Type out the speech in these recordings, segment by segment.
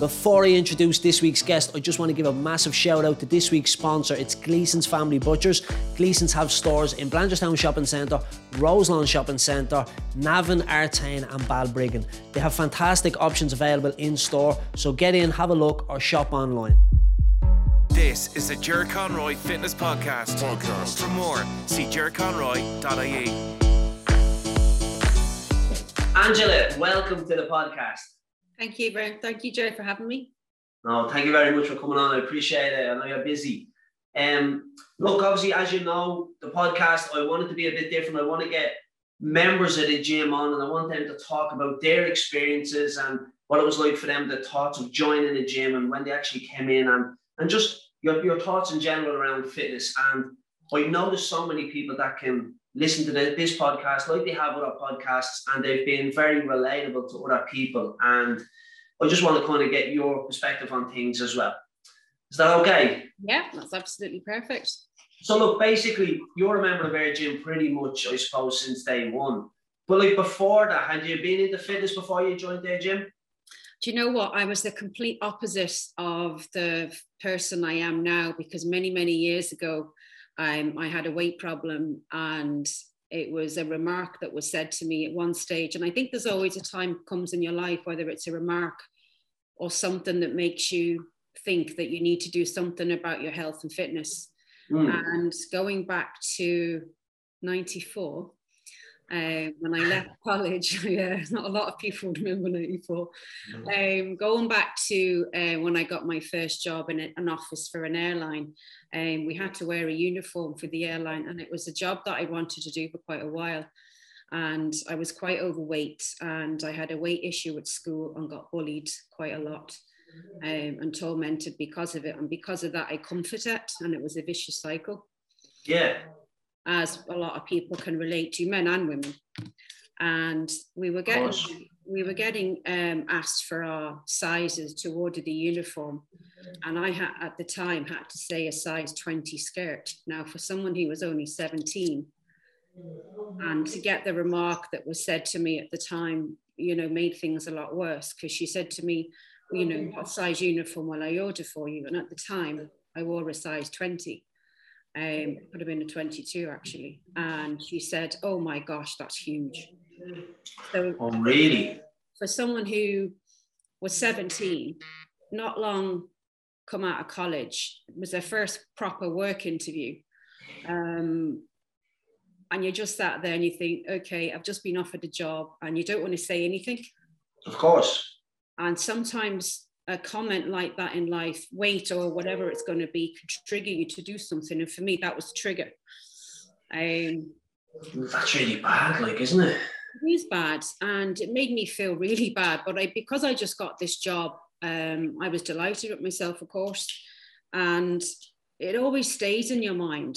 Before I introduce this week's guest, I just want to give a massive shout out to this week's sponsor. It's Gleason's Family Butchers. Gleason's have stores in Blanchardstown Shopping Centre, Roselawn Shopping Centre, Navan, Artane, and Balbriggan. They have fantastic options available in store, so get in, have a look, or shop online. This is the Jer Conroy Fitness Podcast. Podcast. For more, see jerconroy.ie. Angela, welcome to the podcast. Thank you, very, thank you, Joe, for having me. No, thank you very much for coming on. I appreciate it. I know you're busy. Um, look, obviously, as you know, the podcast, I want it to be a bit different. I want to get members of the gym on and I want them to talk about their experiences and what it was like for them, the thoughts of joining the gym and when they actually came in and, and just your, your thoughts in general around fitness. And I know there's so many people that can listen to the, this podcast like they have other podcasts and they've been very relatable to other people. And I just want to kind of get your perspective on things as well. Is that okay? Yeah, that's absolutely perfect. So look, basically, you're a member of Air Gym pretty much, I suppose, since day one. But like before that, had you been into fitness before you joined Air Gym? Do you know what? I was the complete opposite of the person I am now because many, many years ago, um, I had a weight problem and it was a remark that was said to me at one stage. And I think there's always a time comes in your life, whether it's a remark or something that makes you think that you need to do something about your health and fitness. Mm. And going back to 94, uh, when I left college. yeah, not a lot of people remember 94. Um, going back to uh, when I got my first job in an office for an airline, um, we had to wear a uniform for the airline, and it was a job that I wanted to do for quite a while. And I was quite overweight, and I had a weight issue at school and got bullied quite a lot. Um, and tormented because of it. And because of that, I comforted, and it was a vicious cycle. Yeah as a lot of people can relate to, men and women. And we were getting we were getting um, asked for our sizes to order the uniform, and I had at the time had to say a size 20 skirt. Now, for someone who was only 17, and to get the remark that was said to me at the time, you know, made things a lot worse because she said to me, you know, what size uniform will I order for you? And at the time, I wore a size 20 um, could have been a 22 actually. And she said, Oh my gosh, that's huge. So, oh, really? For someone who was 17, not long come out of college, it was their first proper work interview. Um, and you're just sat there and you think, okay, I've just been offered a job, and you don't want to say anything. Of course. And sometimes a comment like that in life, weight or whatever it's going to be, could trigger you to do something. And for me, that was the trigger. Um, That's really bad, like, isn't it? It is bad, and it made me feel really bad. But I, because I just got this job, um, I was delighted with myself, of course, and it always stays in your mind.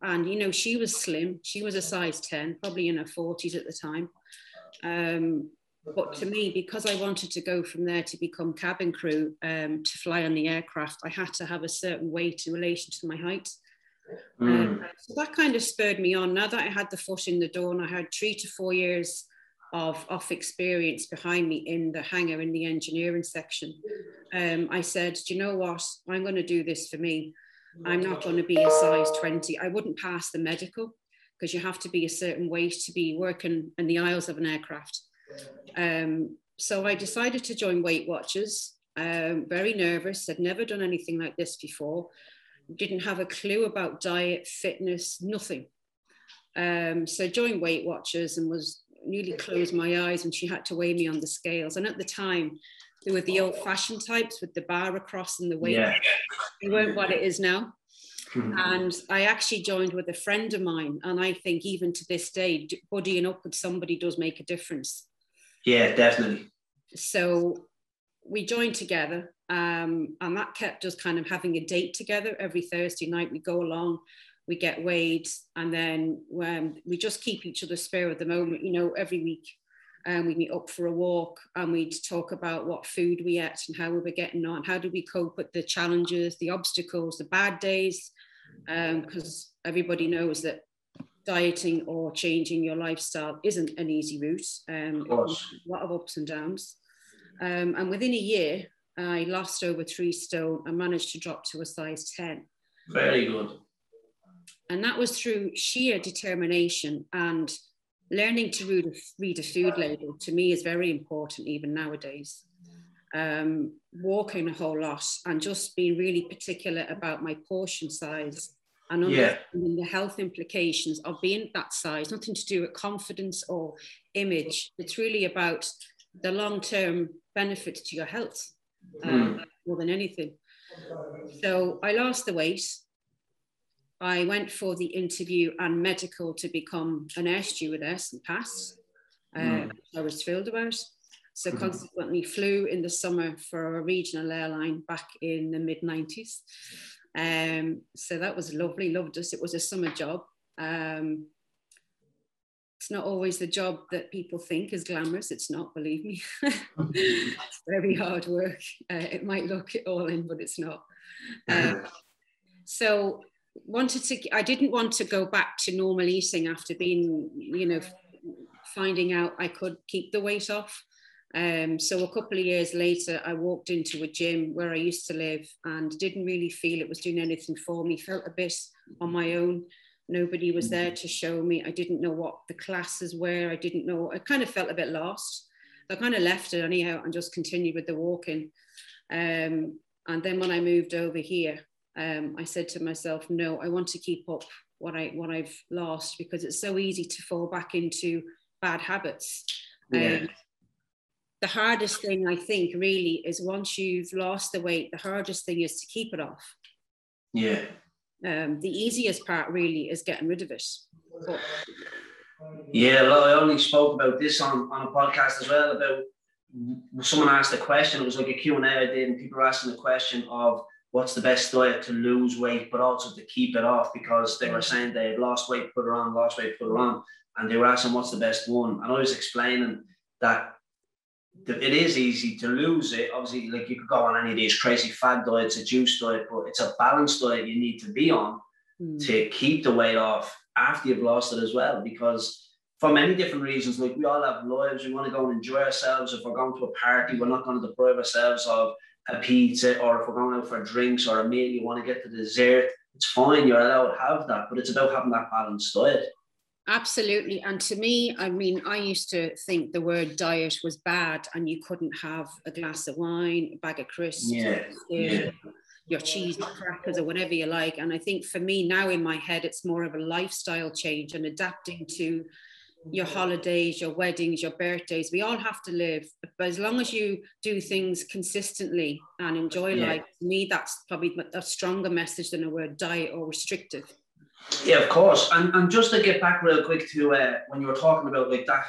And you know, she was slim; she was a size ten, probably in her forties at the time. Um, but to me, because I wanted to go from there to become cabin crew um, to fly on the aircraft, I had to have a certain weight in relation to my height. Mm. Um, so that kind of spurred me on. Now that I had the foot in the door and I had three to four years of off experience behind me in the hangar in the engineering section, um, I said, Do you know what? I'm going to do this for me. I'm not going to be a size 20. I wouldn't pass the medical because you have to be a certain weight to be working in the aisles of an aircraft. Um, so I decided to join Weight Watchers. Um, very nervous, had never done anything like this before, didn't have a clue about diet, fitness, nothing. Um, so joined Weight Watchers and was nearly closed my eyes when she had to weigh me on the scales. And at the time, they were the old-fashioned types with the bar across and the weight. Yeah. They weren't what it is now. Hmm. And I actually joined with a friend of mine, and I think even to this day, buddying up with somebody does make a difference. Yeah, definitely. So we joined together, um, and that kept us kind of having a date together every Thursday night. We go along, we get weighed, and then um, we just keep each other spare at the moment. You know, every week um, we meet up for a walk and we'd talk about what food we ate and how we were getting on. How do we cope with the challenges, the obstacles, the bad days? Because um, everybody knows that dieting or changing your lifestyle isn't an easy route. Um, of a lot of ups and downs. Um, and within a year, I lost over three stone and managed to drop to a size 10. Very good. And that was through sheer determination and learning to read a, read a food label to me is very important even nowadays. Um, walking a whole lot and just being really particular about my portion size and understanding yeah. the health implications of being that size, nothing to do with confidence or image. It's really about the long term benefit to your health um, mm. more than anything. So I lost the weight. I went for the interview and medical to become an air stewardess and passed. Uh, mm. I was thrilled about. So mm-hmm. consequently, flew in the summer for a regional airline back in the mid 90s. Um, so that was lovely, loved us. It was a summer job. Um, it's not always the job that people think is glamorous. It's not, believe me. it's very hard work. Uh, it might look it all in, but it's not. Uh, so wanted to. I didn't want to go back to normal eating after being, you know, finding out I could keep the weight off. Um, so a couple of years later, I walked into a gym where I used to live and didn't really feel it was doing anything for me. Felt a bit on my own. Nobody was there to show me. I didn't know what the classes were. I didn't know. I kind of felt a bit lost. I kind of left it anyhow and just continued with the walking. Um, and then when I moved over here, um, I said to myself, no, I want to keep up what I what I've lost because it's so easy to fall back into bad habits. Yeah. Um, the hardest thing I think really is once you've lost the weight, the hardest thing is to keep it off. Yeah. Um, the easiest part really is getting rid of it. But, yeah, well, I only spoke about this on, on a podcast as well about someone asked a question. It was like a Q&A I did, and people were asking the question of what's the best diet to lose weight, but also to keep it off because they were saying they had lost weight, put it on, lost weight, put it on. And they were asking what's the best one. And I was explaining that it is easy to lose it. Obviously, like you could go on any of these crazy fad diets, a juice diet, but it's a balanced diet you need to be on mm. to keep the weight off after you've lost it as well. Because for many different reasons, like we all have lives, we want to go and enjoy ourselves. If we're going to a party, we're not going to deprive ourselves of a pizza, or if we're going out for drinks or a meal, you want to get the dessert. It's fine, you're allowed to have that, but it's about having that balanced diet. Absolutely. And to me, I mean, I used to think the word diet was bad and you couldn't have a glass of wine, a bag of crisps, yeah, yeah. your cheese crackers or whatever you like. And I think for me now in my head, it's more of a lifestyle change and adapting to your mm-hmm. holidays, your weddings, your birthdays. We all have to live. But as long as you do things consistently and enjoy yeah. life, to me, that's probably a stronger message than a word diet or restrictive. Yeah, of course. And, and just to get back real quick to uh, when you were talking about like that,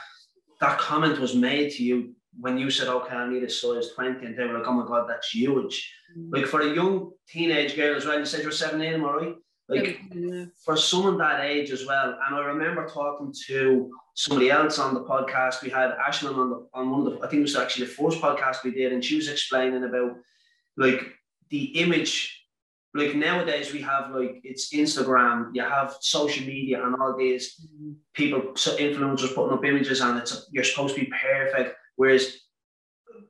that comment was made to you when you said, okay, I need a size 20, and they were like, oh my God, that's huge. Mm. Like for a young teenage girl as well, you said you're 17, am I right? Like yeah. for someone that age as well. And I remember talking to somebody else on the podcast. We had Ashlyn on the on one of the I think it was actually the first podcast we did, and she was explaining about like the image like nowadays we have like it's Instagram, you have social media and all these mm-hmm. people, so influencers putting up images and it's you're supposed to be perfect. Whereas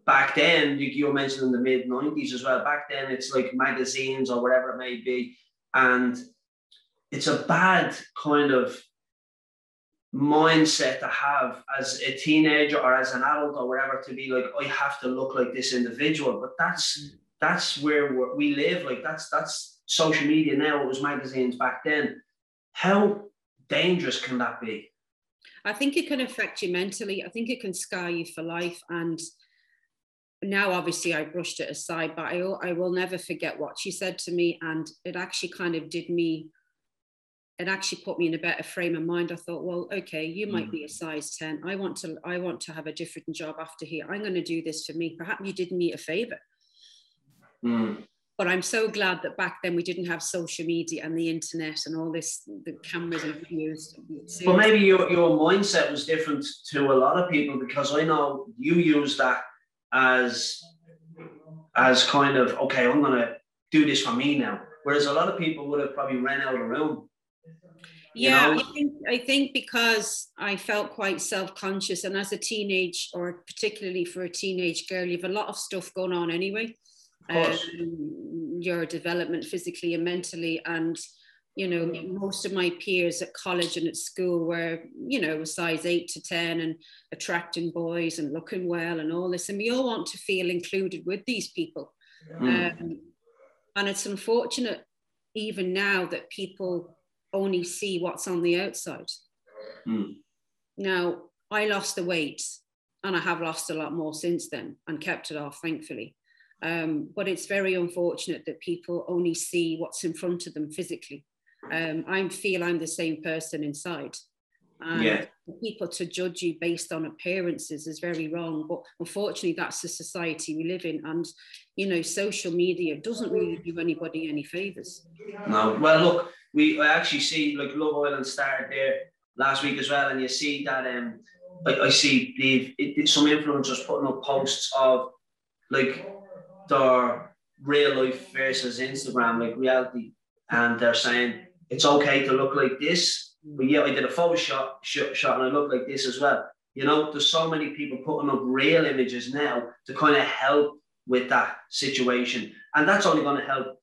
back then, you, you mentioned in the mid 90s as well, back then it's like magazines or whatever it may be. And it's a bad kind of mindset to have as a teenager or as an adult or whatever to be like, I have to look like this individual. But that's mm. That's where we live. Like that's that's social media now. It was magazines back then. How dangerous can that be? I think it can affect you mentally. I think it can scar you for life. And now, obviously, I brushed it aside, but I, I will never forget what she said to me. And it actually kind of did me, it actually put me in a better frame of mind. I thought, well, okay, you might mm. be a size 10. I want to, I want to have a different job after here. I'm going to do this for me. Perhaps you did me a favor. Mm. But I'm so glad that back then we didn't have social media and the internet and all this, the cameras and videos. But maybe your, your mindset was different to a lot of people because I know you use that as as kind of okay, I'm gonna do this for me now. Whereas a lot of people would have probably ran out of the room Yeah, know? I think I think because I felt quite self-conscious, and as a teenage, or particularly for a teenage girl, you have a lot of stuff going on anyway. Um, your development physically and mentally, and you know, most of my peers at college and at school were, you know, size eight to ten and attracting boys and looking well and all this, and we all want to feel included with these people. Mm. Um, and it's unfortunate even now that people only see what's on the outside. Mm. Now, I lost the weight and I have lost a lot more since then and kept it off, thankfully. Um, but it's very unfortunate that people only see what's in front of them physically. Um, I feel I'm the same person inside. And Yeah. people to judge you based on appearances is very wrong. But unfortunately, that's the society we live in. And, you know, social media doesn't really do anybody any favors. No, well, look, we I actually see like Love Island started there last week as well, and you see that um, I, I see the it, some influencers putting up posts of like their real life versus Instagram, like reality, and they're saying it's okay to look like this, but yeah, I did a photo shot, shot, shot and I look like this as well. You know, there's so many people putting up real images now to kind of help with that situation, and that's only going to help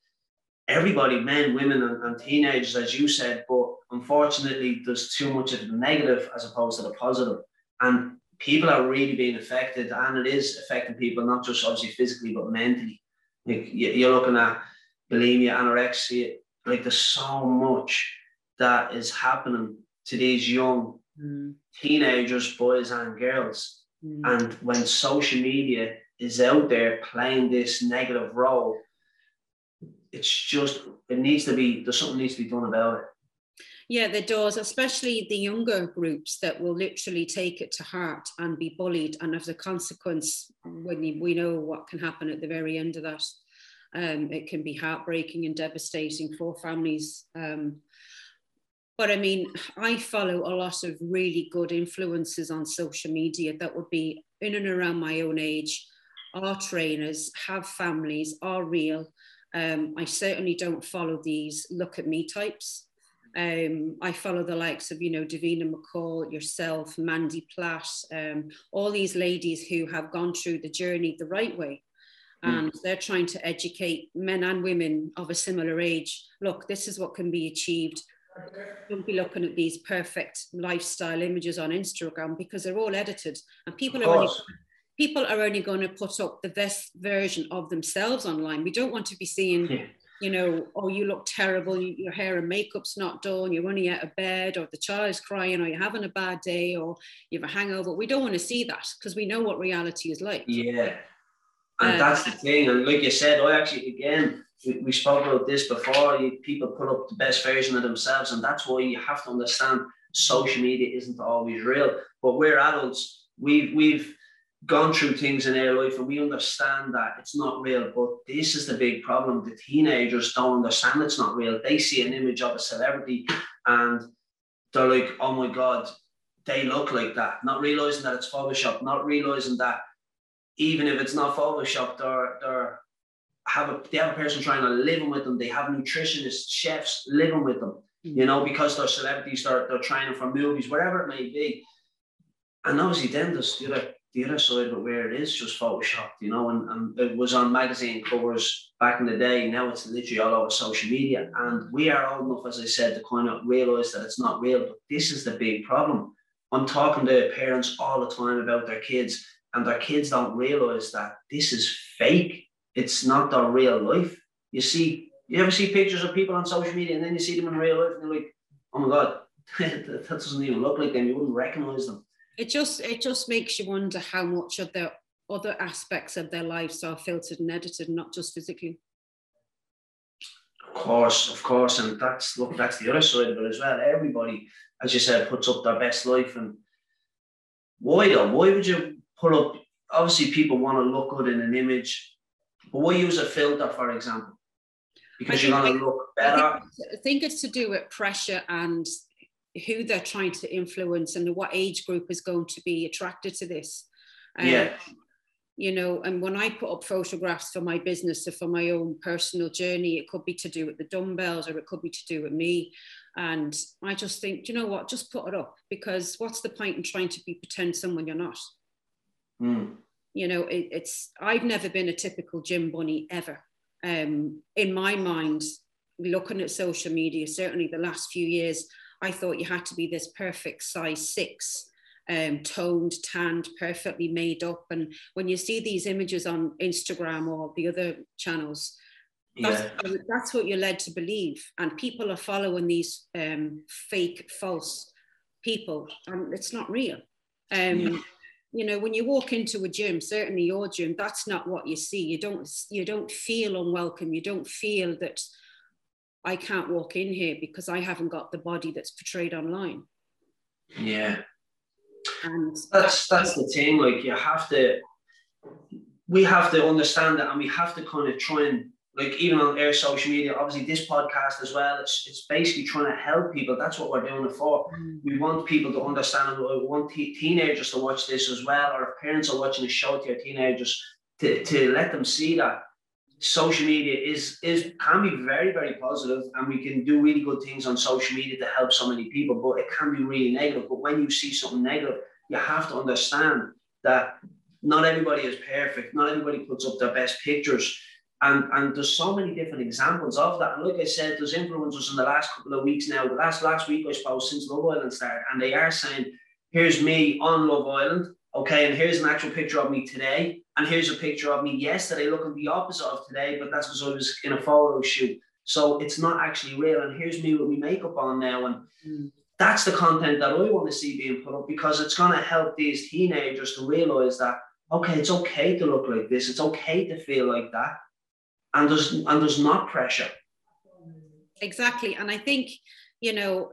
everybody, men, women, and, and, teenagers, as you said. But unfortunately, there's too much of the negative as opposed to the positive. And people are really being affected, and it is affecting people, not just obviously physically, but mentally. Like you're looking at bulimia, anorexia, like there's so much that is happening to these young Mm. teenagers, boys and girls. Mm. And when social media is out there playing this negative role, it's just it needs to be there's something needs to be done about it. Yeah, there does, especially the younger groups that will literally take it to heart and be bullied. And as a consequence, when we know what can happen at the very end of that, um, it can be heartbreaking and devastating for families. Um, but I mean, I follow a lot of really good influences on social media that would be in and around my own age, are trainers, have families, are real. Um, I certainly don't follow these look at me types. Um, I follow the likes of, you know, Davina McCall, yourself, Mandy Platt, um, all these ladies who have gone through the journey the right way. And mm. they're trying to educate men and women of a similar age. Look, this is what can be achieved. Don't be looking at these perfect lifestyle images on Instagram because they're all edited and people are only people are only going to put up the best version of themselves online. We don't want to be seeing, yeah. You know, oh, you look terrible, your hair and makeup's not done, you're running out of bed, or the child's crying, or you're having a bad day, or you have a hangover. We don't want to see that because we know what reality is like. Yeah. And um, that's the thing. And like you said, I actually, again, we, we spoke about this before. You, people put up the best version of themselves, and that's why you have to understand social media isn't always real. But we're adults. We've we've gone through things in their life, and we understand that it's not real. But this is the big problem. The teenagers don't understand it's not real. They see an image of a celebrity, and they're like, "Oh my god." They look like that, not realizing that it's Photoshop, not realizing that even if it's not Photoshop, they're, they're have a they have a person trying to living with them. They have nutritionists, chefs living with them. Mm-hmm. You know, because they're celebrities, they're, they're training for movies, whatever it may be. And obviously, then there's the other the other side but where it is just photoshopped, you know, and, and it was on magazine covers back in the day. Now it's literally all over social media. And we are old enough, as I said, to kind of realize that it's not real. But this is the big problem. I'm talking to parents all the time about their kids, and their kids don't realize that this is fake. It's not their real life. You see, you ever see pictures of people on social media and then you see them in real life and you're like, oh my God, that doesn't even look like them. You wouldn't recognize them. It just it just makes you wonder how much of their other aspects of their lives are filtered and edited, not just physically. Of course, of course, and that's look, that's the other side of it as well. Everybody, as you said, puts up their best life, and why though? Why would you put up? Obviously, people want to look good in an image, but why use a filter, for example? Because you're going to look better. I think, I think it's to do with pressure and who they're trying to influence and what age group is going to be attracted to this. Um, yeah. you know and when i put up photographs for my business or for my own personal journey it could be to do with the dumbbells or it could be to do with me and i just think you know what just put it up because what's the point in trying to be pretend someone you're not Mm. you know it, it's i've never been a typical gym bunny ever um in my mind looking at social media certainly the last few years i thought you had to be this perfect size six um, toned, tanned, perfectly made up. And when you see these images on Instagram or the other channels, that's, Yeah. that's what you're led to believe. And people are following these um, fake, false people, and it's not real. Um, Yeah. You know, when you walk into a gym, certainly your gym, that's not what you see. You don't, you don't feel unwelcome. You don't feel that I can't walk in here because I haven't got the body that's portrayed online. Yeah. And that's that's the thing. Like you have to, we have to understand that, and we have to kind of try and like even on our social media. Obviously, this podcast as well. It's it's basically trying to help people. That's what we're doing it for. Mm. We want people to understand. We want te- teenagers to watch this as well, or if parents are watching the show to their teenagers to, to let them see that social media is is can be very very positive and we can do really good things on social media to help so many people but it can be really negative. But when you see something negative you have to understand that not everybody is perfect. Not everybody puts up their best pictures. And and there's so many different examples of that. And like i said there's influencers in the last couple of weeks now the last last week i suppose since love island started and they are saying here's me on love island okay and here's an actual picture of me today and here's a picture of me yesterday looking the opposite of today, but that's because I was in a photo shoot. So it's not actually real. And here's me with my makeup on now. And Mm. that's the content that I want to see being put up because it's going to help these teenagers to realize that, okay, it's okay to look like this. It's okay to feel like that. And there's, and there's not pressure. exactly and i think you know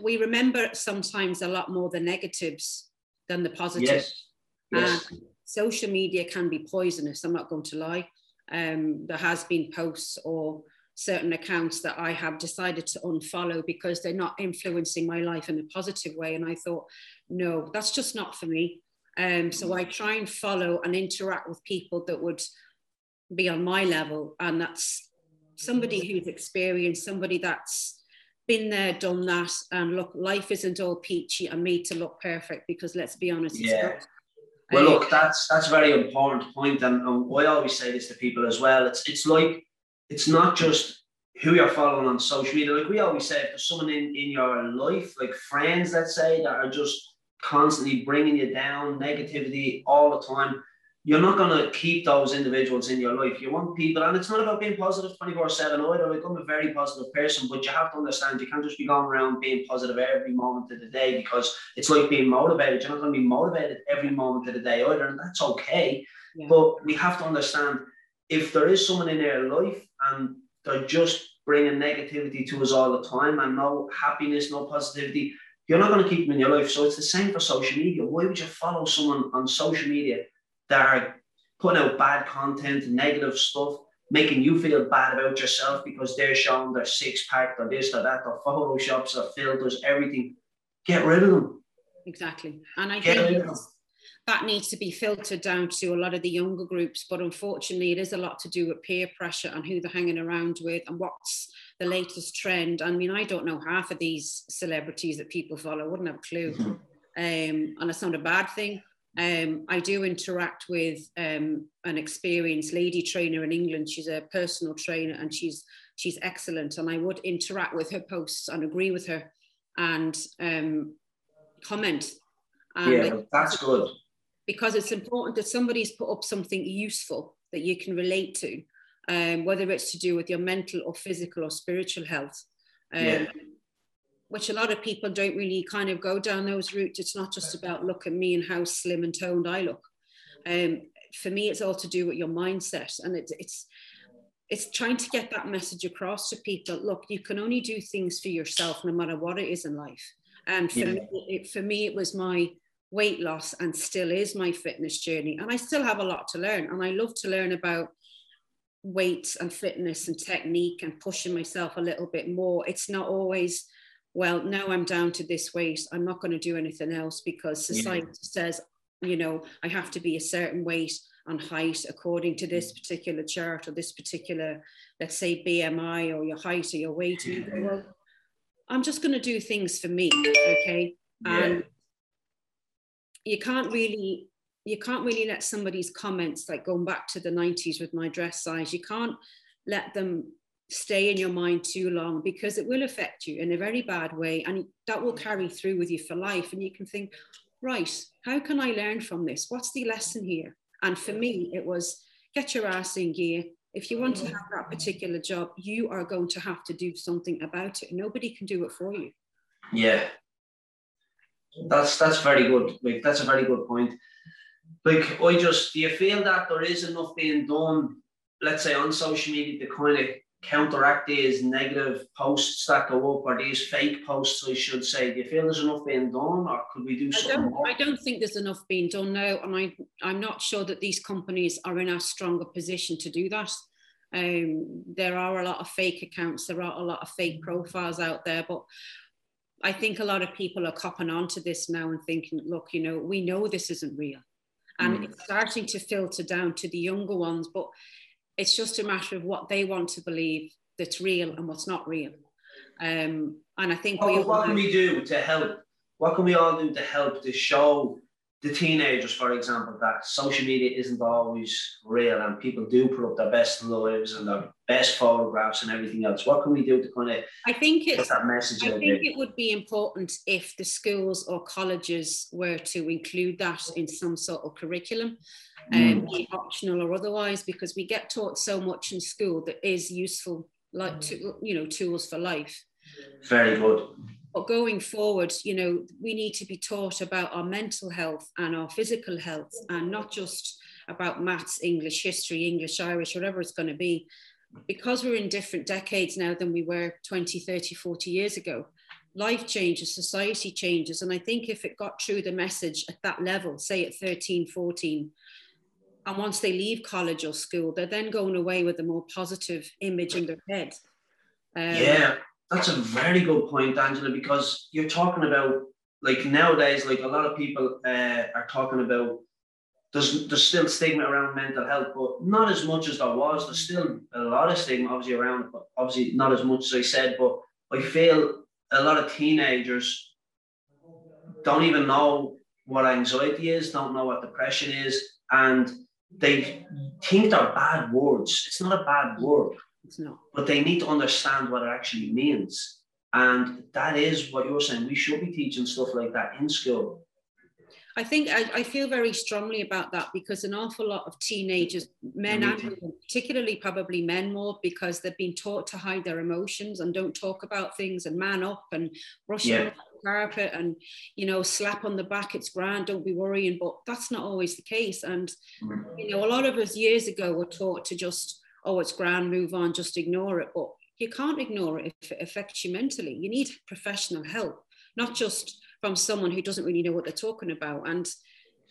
we remember sometimes a lot more the negatives than the positive. Yes. Yes. and social media can be poisonous i'm not going to lie um, there has been posts or certain accounts that i have decided to unfollow because they're not influencing my life in a positive way and i thought no that's just not for me um, so i try and follow and interact with people that would be on my level and that's somebody who's experienced somebody that's been there done that and look life isn't all peachy and made to look perfect because let's be honest it's Yeah. Well, look, eh, that's that's a very important point, and, and I always say this to people as well. It's it's like it's not just who you're following on social media. Like we always say, if there's someone in in your life, like friends, let's say, that are just constantly bringing you down, negativity all the time, you're not going to keep those individuals in your life. You want people, and it's not about being positive 24 7 either. Like, I'm a very positive person, but you have to understand you can't just be going around being positive every moment of the day because it's like being motivated. You're not going to be motivated every moment of the day either, and that's okay. Yeah. But we have to understand if there is someone in their life and they're just bringing negativity to us all the time and no happiness, no positivity, you're not going to keep them in your life. So it's the same for social media. Why would you follow someone on social media that are putting out bad content, negative stuff, making you feel bad about yourself because they're showing their six pack or this or that, or photoshops or filters, everything? Get rid of them. exactly and i Get think rid of them. that needs to be filtered down to a lot of the younger groups but unfortunately it is a lot to do with peer pressure and who they're hanging around with and what's the latest trend i mean i don't know half of these celebrities that people follow wouldn't have a clue Mhm. um, and it's not a bad thing. Um, I do interact with um, an experienced lady trainer in England. She's a personal trainer and she's she's excellent. And I would interact with her posts and agree with her and um, comment. And Yeah, that's good. because it's important that somebody's put up something useful that you can relate to, um, whether it's to do with your mental or physical or spiritual health. Um, Yeah. Which a lot of people don't really kind of go down those routes. It's not just about look at me and how slim and toned I look. Um, for me, it's all to do with your mindset, and it's it's it's trying to get that message across to people. Look, you can only do things for yourself, no matter what it is in life. And for Yeah. me, it, for me, it was my weight loss and still is my fitness journey. And I still have a lot to learn. And I love to learn about weight and fitness and technique and pushing myself a little bit more. It's not always, well, now I'm down to this weight. I'm not going to do anything else because Yeah. society says you know, I have to be a certain weight and height according to this mm. particular chart or this particular, let's say BMI or your height or your weight. And you go, well, I'm just going to do things for me, okay? Yeah. And you can't really you can't really let somebody's comments like going back to the 90s with my dress size you can't let them stay in your mind too long because it will affect you in a very bad way and that will mm. carry through with you for life. And you can think right how can i learn from this? What's the lesson here? And for me it was get your ass in gear. If you want to mm. have that particular job you are going to have to do something about it. Nobody can do it for you. Yeah. That's that's very good. Like that's a very good point. Like I just do you feel that there is enough being done, let's say on social media to kind of counteract these negative posts that go up or these fake posts, I should say. Do you feel there's enough being done or could we do something I don't, more? I don't think there's enough being done now. And I, I'm not sure that these companies are in a stronger position to do that. Um, there are a lot of fake accounts, there are a lot of fake profiles out there, but I think a lot of people are copping onto this now and thinking, look, you know, we know this isn't real and mm. it's starting to filter down to the younger ones but it's just a matter of what they want to believe that's real and what's not real. Um, and i think we what can we do to help? What can we all do to help to show the teenagers, for example, that social media isn't always real and people do put up their best lives and their best photographs and everything else. What can we do to kind of I think it's that message? I think it would be important if the schools or colleges were to include that in some sort of curriculum. Um, mm. optional or otherwise, because we get taught so much in school that is useful, like to, you know, tools for life. Very good. But going forward, you know, we need to be taught about our mental health and our physical health and not just about maths, English, history, English, Irish, whatever it's going to be. Because we're in different decades now than we were 20, 30, 40 years ago, life changes, society changes. And I think if it got through the message at that level, say at 13, 14, and once they leave college or school, they're then going away with a more positive image in their head. Um, yeah, that's a very good point, Angela, because you're talking about like nowadays, like a lot of people uh, are talking about there's there's still stigma around mental health, but not as much as there was. There's still a lot of stigma obviously around, but obviously not as much as I said. But I feel a lot of teenagers don't even know what anxiety is, don't know what depression is, and they think they're bad words. It's not a bad word. It's not. But they need to understand what it actually means. And that is what you're saying. We should be teaching stuff like that in school. I think I, I, feel very strongly about that because an awful lot of teenagers, men and women, particularly probably men more, because they've been taught to hide their emotions and don't talk about things and man up and brush yeah. the carpet and you know slap on the back. It's grand, don't be worrying. But that's not always the case. And mm-hmm. you know, a lot of us years ago were taught to just oh, it's grand, move on, just ignore it. But you can't ignore it if it affects you mentally. You need professional help, not just from someone who doesn't really know what they're talking about. And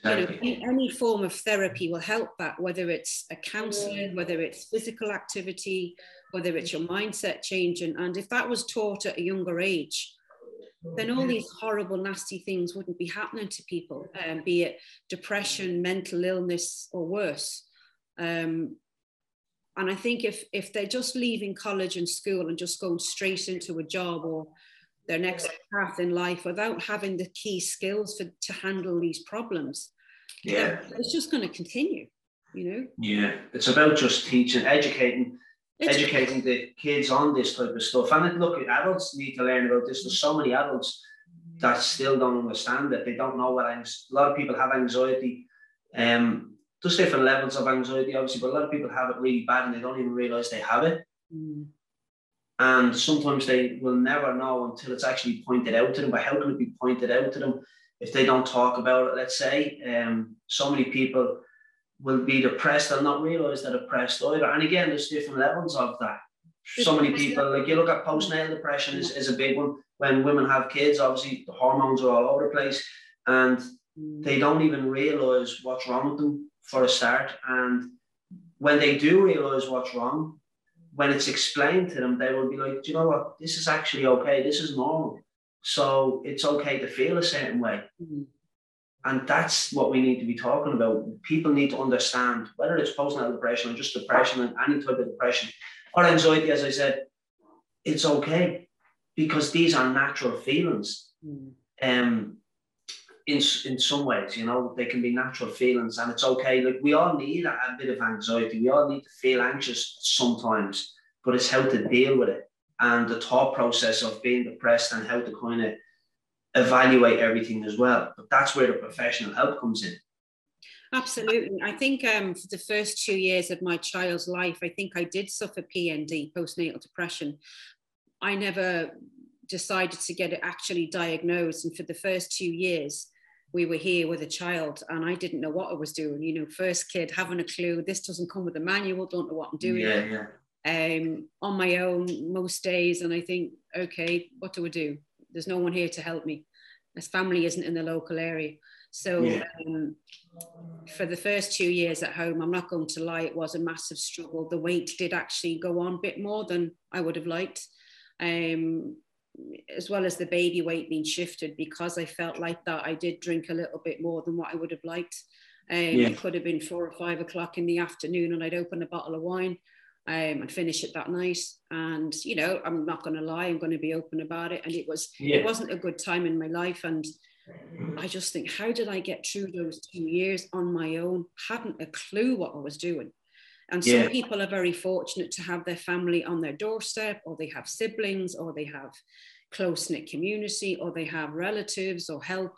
you know, any form of therapy will help that, whether it's a counselling, whether it's physical activity, whether it's your mindset changing. And if that was taught at a younger age, then all these horrible, nasty things wouldn't be happening to people, um, be it depression, mental illness, or worse. Um, and I think if if they're just leaving college and school and just going straight into a job or their next path in life without having the key skills for, to handle these problems, yeah, it's just going to continue. You know. Yeah, it's about just teaching, educating, it's, educating the kids on this type of stuff. And look, adults need to learn about this. There's so many adults that still don't understand it. They don't know what anxiety. a lot of people have anxiety. Um, just different levels of anxiety, obviously, but a lot of people have it really bad and they don't even realize they have it. Mm. And sometimes they will never know until it's actually pointed out to them. But how can it be pointed out to them if they don't talk about it? Let's say um, so many people will be depressed and not realize they're depressed either. And again, there's different levels of that. So many people, like you look at postnatal depression, is, is a big one. When women have kids, obviously the hormones are all over the place and mm. they don't even realize what's wrong with them for a start. And when they do realize what's wrong, when it's explained to them, they will be like, do you know what? This is actually okay. This is normal. So it's okay to feel a certain way. Mm-hmm. And that's what we need to be talking about. People need to understand whether it's postnatal depression or just depression and any type of depression or anxiety, as I said, it's okay because these are natural feelings. Mm. Um, in, in some ways, you know, they can be natural feelings and it's okay. Like we all need a, a bit of anxiety. We all need to feel anxious sometimes, but it's how to deal with it and the thought process of being depressed and how to kind of evaluate everything as well. But that's where the professional help comes in. Absolutely. I think um, for the first two years of my child's life, I think I did suffer PND, postnatal depression. I never decided to get it actually diagnosed. And for the first two years, we were here with a child and I didn't know what I was doing. You know, first kid having a clue, this doesn't come with a manual, don't know what I'm doing. Yeah, yeah. Um, on my own most days. And I think, okay, what do I do? There's no one here to help me. As family isn't in the local area. So yeah. um, for the first two years at home, I'm not going to lie, it was a massive struggle. The weight did actually go on a bit more than I would have liked. Um, as well as the baby weight being shifted because I felt like that I did drink a little bit more than what I would have liked. Um, yeah. It could have been four or five o'clock in the afternoon and I'd open a bottle of wine um, and finish it that night. And, you know, I'm not going to lie, I'm going to be open about it. And it was, yeah. it wasn't a good time in my life. And I just think, how did I get through those two years on my own? Hadn't a clue what I was doing. And some yeah. people are very fortunate to have their family on their doorstep, or they have siblings, or they have close knit community, or they have relatives or help.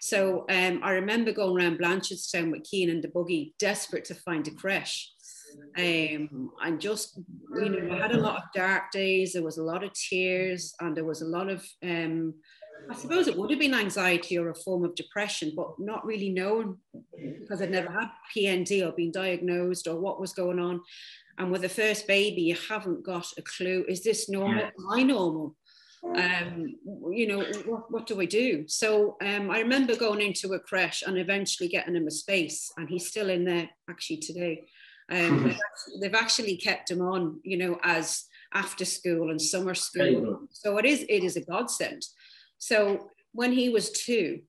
So um, I remember going around Blanchardstown with Keen and the buggy, desperate to find a creche. Um, and just, you know, I had a lot of dark days. There was a lot of tears, and there was a lot of um, I suppose it would have been anxiety or a form of depression, but not really known because I'd never had PND or been diagnosed or what was going on. And with the first baby, you haven't got a clue. Is this normal? Am I normal? Um, you know, what, what do I do? So um, I remember going into a creche and eventually getting him a space, and he's still in there actually today. Um, they've actually kept him on, you know, as after school and summer school. So it is it is a godsend. So when he was two,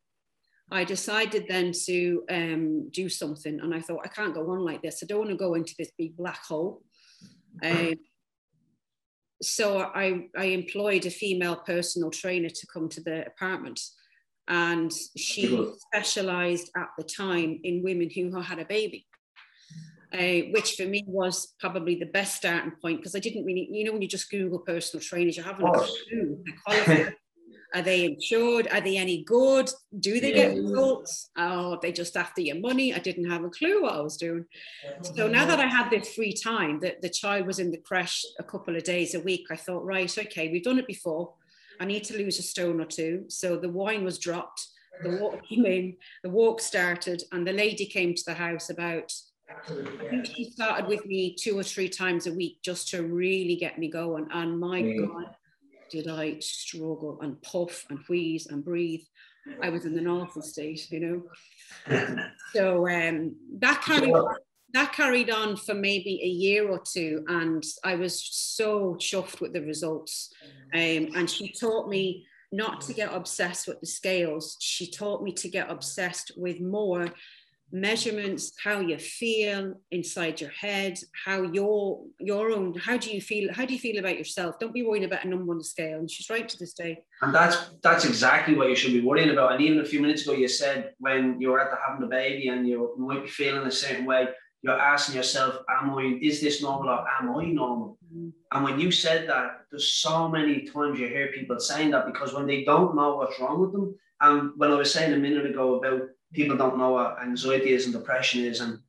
I decided then to um, do something. And I thought, I can't go on like this. I don't want to go into this big black hole. Um, so I, I employed a female personal trainer to come to the apartment. And she specialized at the time in women who had a baby. Uh, which for me was probably the best starting point because I didn't really, you know, when you just Google personal trainers, you haven't a clue. Are they insured? Are they any good? Do they yeah. get results? Oh, they just after your money. I didn't have a clue what I was doing. So now that I had this free time, that the child was in the creche a couple of days a week, I thought, right, okay, we've done it before. I need to lose a stone or two. So the wine was dropped, the walk came in, the walk started, and the lady came to the house about I think she started with me two or three times a week just to really get me going. And my mm. God, did I struggle and puff and wheeze and breathe. I was in an awful state, you know. so um, that carried that carried on for maybe a year or two, and I was so chuffed with the results. Um, and she taught me not to get obsessed with the scales. She taught me to get obsessed with more measurements how you feel inside your head how your your own how do you feel how do you feel about yourself? Don't be worrying about a number on the scale. And she's right to this day. And that's that's exactly what you should be worrying about. And even a few minutes ago you said when you're at the having a baby and you might be feeling a certain way you're asking yourself am i is this normal or am i normal? Mm-hmm. and when you said that there's so many times you hear people saying that because when they don't know what's wrong with them. And when i was saying a minute ago about people don't know what anxiety is and depression is, and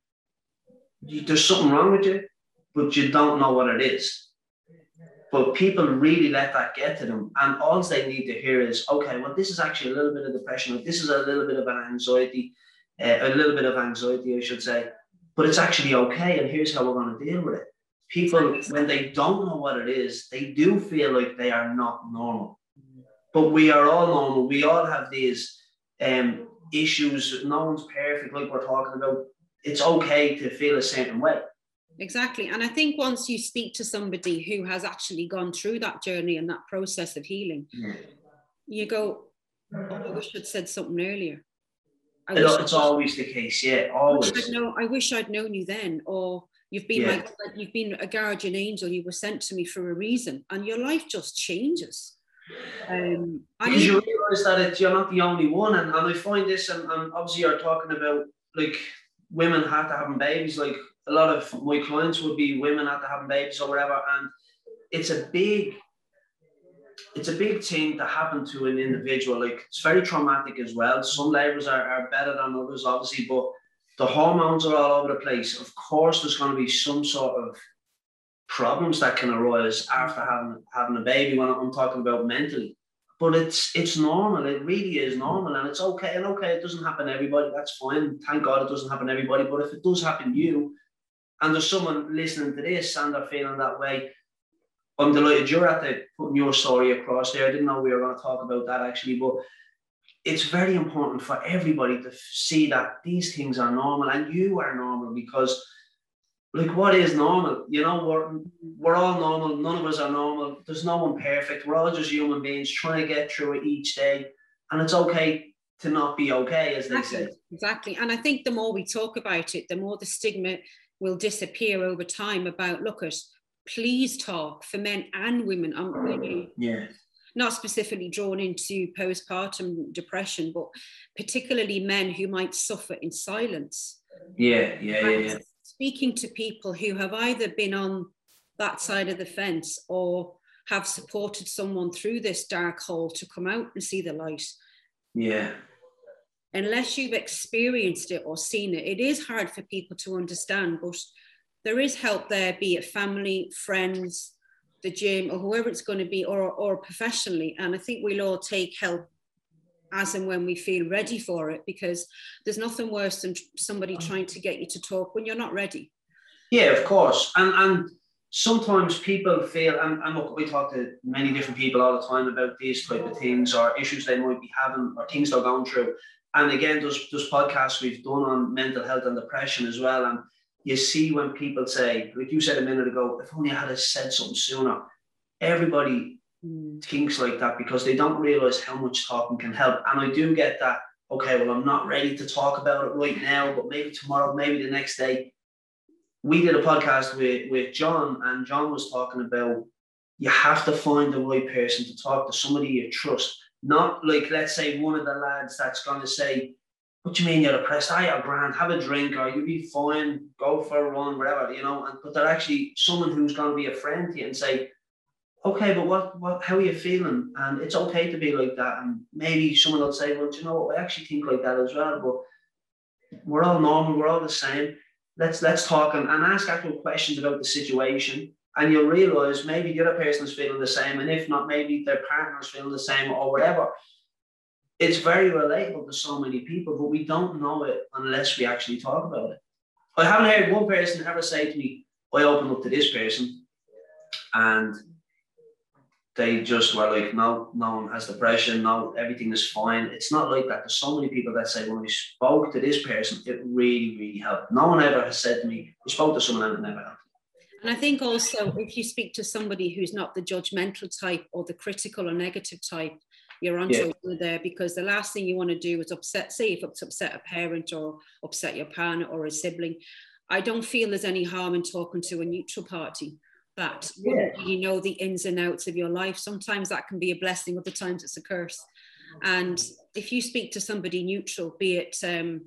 you, there's something wrong with you, but you don't know what it is. But people really let that get to them, and all they need to hear is, okay, well, this is actually a little bit of depression, or this is a little bit of an anxiety, uh, a little bit of anxiety, I should say, but it's actually okay, and here's how we're going to deal with it. People, when they don't know what it is, they do feel like they are not normal. But we are all normal. We all have these um, issues. No one's perfect, like we're talking about. It's okay to feel a certain way. Exactly. And I think once you speak to somebody who has actually gone through that journey and that process of healing, hmm. you go, oh, I wish I'd said something earlier. I wish it's always the case, yeah, always. I wish, I'd know, I wish I'd known you then, or you've been yeah. like, you've been a guardian angel. You were sent to me for a reason, and your life just changes. Um, because you realise that it's, you're not the only one, and, and I find this, and, and obviously you're talking about like women have to having babies. Like a lot of my clients would be women after having babies or whatever, and it's a big it's a big thing to happen to an individual. Like it's very traumatic as well. Some labours are, are better than others, obviously, but the hormones are all over the place. Of course, there's going to be some sort of problems that can arise after having having a baby. When I'm talking about mentally, but it's it's normal. It really is normal, and it's okay. And okay, it doesn't happen to everybody. That's fine. Thank God it doesn't happen to everybody. But if it does happen to you, and there's someone listening to this and they're feeling that way, I'm delighted you're at the putting your story across there. I didn't know we were going to talk about that actually, but it's very important for everybody to see that these things are normal and you are normal because like what is normal you know we're, we're all normal none of us are normal there's no one perfect we're all just human beings trying to get through it each day and it's okay to not be okay as they say exactly and i think the more we talk about it the more the stigma will disappear over time about look at please talk for men and women. I'm really yeah. not specifically drawn into postpartum depression, but particularly men who might suffer in silence. Yeah, yeah, yeah, yeah. Speaking to people who have either been on that side of the fence or have supported someone through this dark hole to come out and see the light. Yeah. Unless you've experienced it or seen it, it is hard for people to understand. But there is help there, be it family, friends, the gym, or whoever it's going to be, or, or professionally. And I think we'll all take help as and when we feel ready for it, because there's nothing worse than somebody mm. trying to get you to talk when you're not ready. Yeah, of course. And and sometimes people feel, and, and look, we talk to many different people all the time about these type of things or issues they might be having or things they're going through. And again, those those podcasts we've done on mental health and depression as well. And you see when people say, like you said a minute ago, if only I had said something sooner. Everybody thinks like that because they don't realize how much talking can help. And I do get that, okay, well, I'm not ready to talk about it right now, but maybe tomorrow, maybe the next day. We did a podcast with, with John, and John was talking about you have to find the right person to talk to, somebody you trust. Not like, let's say, one of the lads that's going to say, what do you mean you're depressed? I are grand, have a drink, or you'll be fine, go for a run, whatever, you know. And but they're actually someone who's going to be a friend to you and say, okay, but what, what, how are you feeling? And it's okay to be like that. And maybe someone will say, well, you know what, I actually think like that as well. But we're all normal, we're all the same. Let's let's talk and, and ask actual questions about the situation. And you'll realize maybe the other person's feeling the same. And if not, maybe their partner's feeling the same or whatever it's very relatable to so many people, but we don't know it unless we actually talk about it. I haven't heard one person ever say to me, I opened up to this person and they just were like, no, no one has depression, no, everything is fine. It's not like that. There's so many people that say, when we spoke to this person, it really, really helped. No one ever has said to me, we spoke to someone and it never helped. And I think also if you speak to somebody who's not the judgmental type or the critical or negative type, you're onto yeah. there because the last thing you want to do is upset, say if it's upset a parent or upset your partner or a sibling. I don't feel there's any harm in talking to a neutral party that yeah. you know the ins and outs of your life. Sometimes that can be a blessing, other times it's a curse. And if you speak to somebody neutral, be it um,